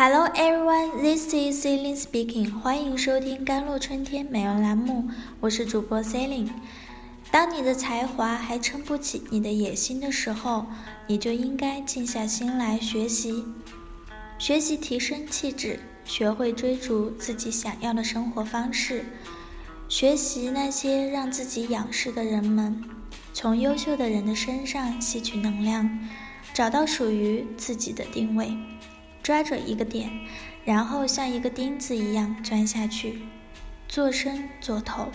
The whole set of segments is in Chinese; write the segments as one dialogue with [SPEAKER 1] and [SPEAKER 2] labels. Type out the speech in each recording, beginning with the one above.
[SPEAKER 1] Hello everyone, this is Celine speaking. 欢迎收听《甘露春天》美容栏目，我是主播 Celine。当你的才华还撑不起你的野心的时候，你就应该静下心来学习，学习提升气质，学会追逐自己想要的生活方式，学习那些让自己仰视的人们，从优秀的人的身上吸取能量，找到属于自己的定位。抓着一个点，然后像一个钉子一样钻下去，做深做透。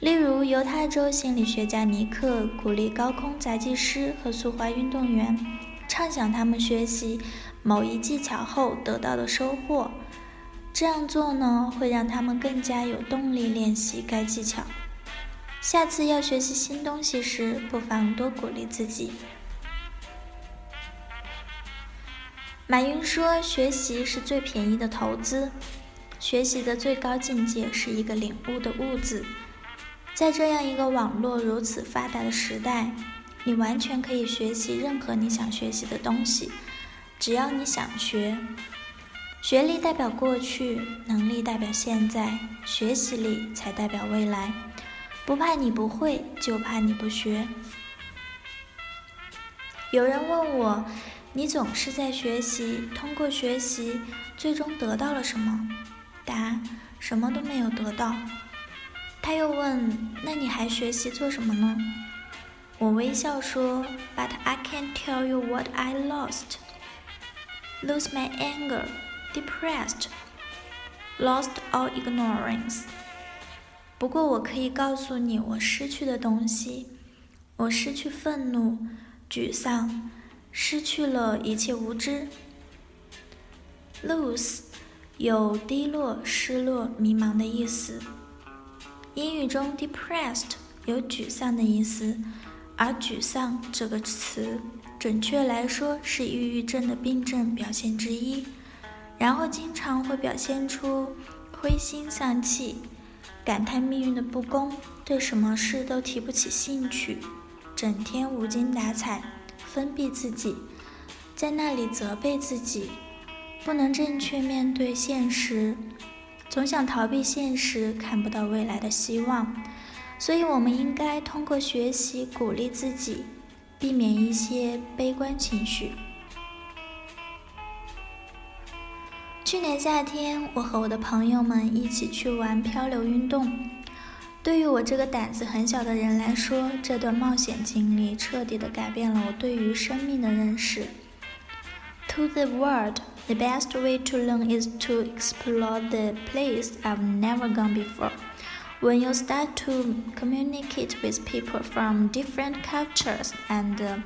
[SPEAKER 1] 例如，犹太州心理学家尼克鼓励高空杂技师和速滑运动员，畅想他们学习某一技巧后得到的收获。这样做呢，会让他们更加有动力练习该技巧。下次要学习新东西时，不妨多鼓励自己。马云说：“学习是最便宜的投资，学习的最高境界是一个领悟的悟字。在这样一个网络如此发达的时代，你完全可以学习任何你想学习的东西，只要你想学。学历代表过去，能力代表现在，学习力才代表未来。不怕你不会，就怕你不学。”有人问我。你总是在学习，通过学习，最终得到了什么？答：什么都没有得到。他又问：那你还学习做什么呢？我微笑说：But I can't tell you what I lost. Lose my anger, depressed, lost all ignorance. 不过我可以告诉你我失去的东西：我失去愤怒，沮丧。失去了一切无知。lose 有低落、失落、迷茫的意思。英语中 depressed 有沮丧的意思，而沮丧这个词，准确来说是抑郁症的病症表现之一。然后经常会表现出灰心丧气，感叹命运的不公，对什么事都提不起兴趣，整天无精打采。封闭自己，在那里责备自己，不能正确面对现实，总想逃避现实，看不到未来的希望。所以，我们应该通过学习鼓励自己，避免一些悲观情绪。去年夏天，我和我的朋友们一起去玩漂流运动。对于我这个胆子很小的人来说，这段冒险经历彻底的改变了我对于生命的认识。To the world, the best way to learn is to explore the place I've never gone before. When you start to communicate with people from different cultures and uh,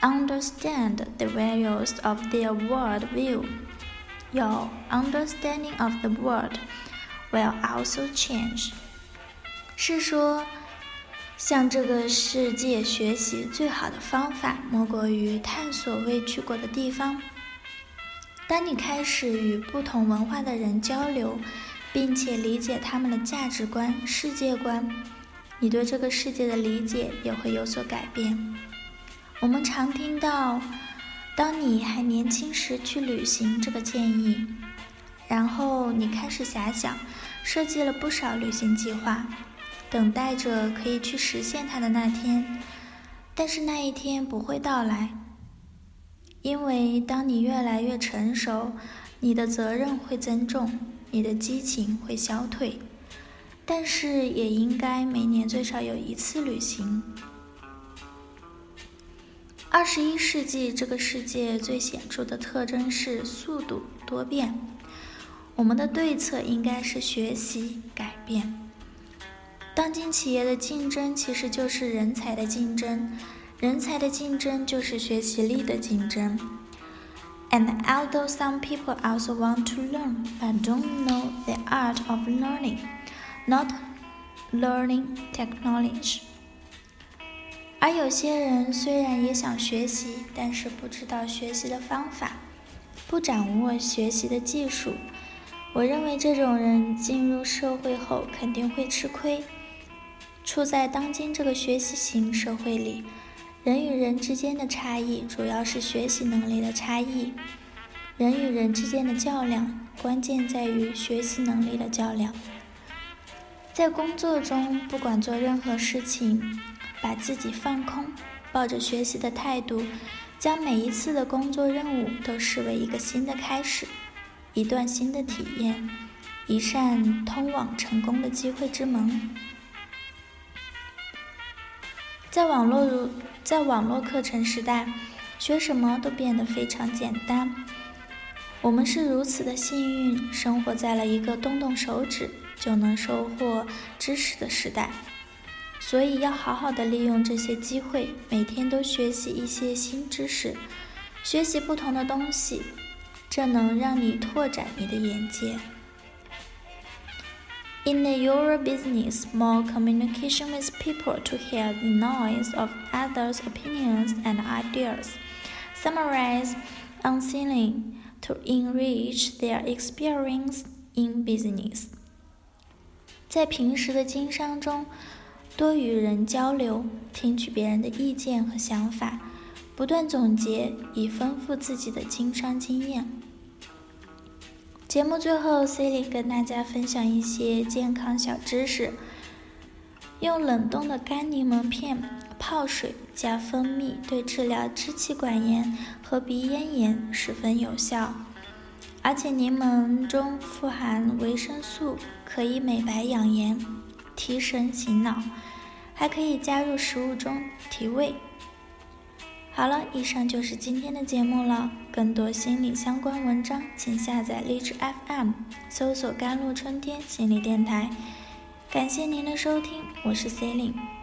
[SPEAKER 1] understand the values of their world view, your understanding of the world will also change. 是说，向这个世界学习最好的方法，莫过于探索未去过的地方。当你开始与不同文化的人交流，并且理解他们的价值观、世界观，你对这个世界的理解也会有所改变。我们常听到“当你还年轻时去旅行”这个建议，然后你开始遐想，设计了不少旅行计划。等待着可以去实现它的那天，但是那一天不会到来，因为当你越来越成熟，你的责任会增重，你的激情会消退。但是也应该每年最少有一次旅行。二十一世纪这个世界最显著的特征是速度多变，我们的对策应该是学习改变。当今企业的竞争其实就是人才的竞争，人才的竞争就是学习力的竞争。And although some people also want to learn but don't know the art of learning, not learning technology，而有些人虽然也想学习，但是不知道学习的方法，不掌握学习的技术。我认为这种人进入社会后肯定会吃亏。处在当今这个学习型社会里，人与人之间的差异主要是学习能力的差异。人与人之间的较量，关键在于学习能力的较量。在工作中，不管做任何事情，把自己放空，抱着学习的态度，将每一次的工作任务都视为一个新的开始，一段新的体验，一扇通往成功的机会之门。在网络如在网络课程时代，学什么都变得非常简单。我们是如此的幸运，生活在了一个动动手指就能收获知识的时代，所以要好好的利用这些机会，每天都学习一些新知识，学习不同的东西，这能让你拓展你的眼界。In your business, more communication with people to hear the noise of others' opinions and ideas. Summarize unseen. To enrich their experience in business，在平时的经商中，多与人交流，听取别人的意见和想法，不断总结，以丰富自己的经商经验。 节目最后，Cilly 跟大家分享一些健康小知识：用冷冻的干柠檬片泡水加蜂蜜，对治疗支气管炎。和鼻咽炎十分有效，而且柠檬中富含维生素，可以美白养颜、提神醒脑，还可以加入食物中提味。好了，以上就是今天的节目了。更多心理相关文章，请下载荔枝 FM，搜索“甘露春天心理电台”。感谢您的收听，我是 C e l i n e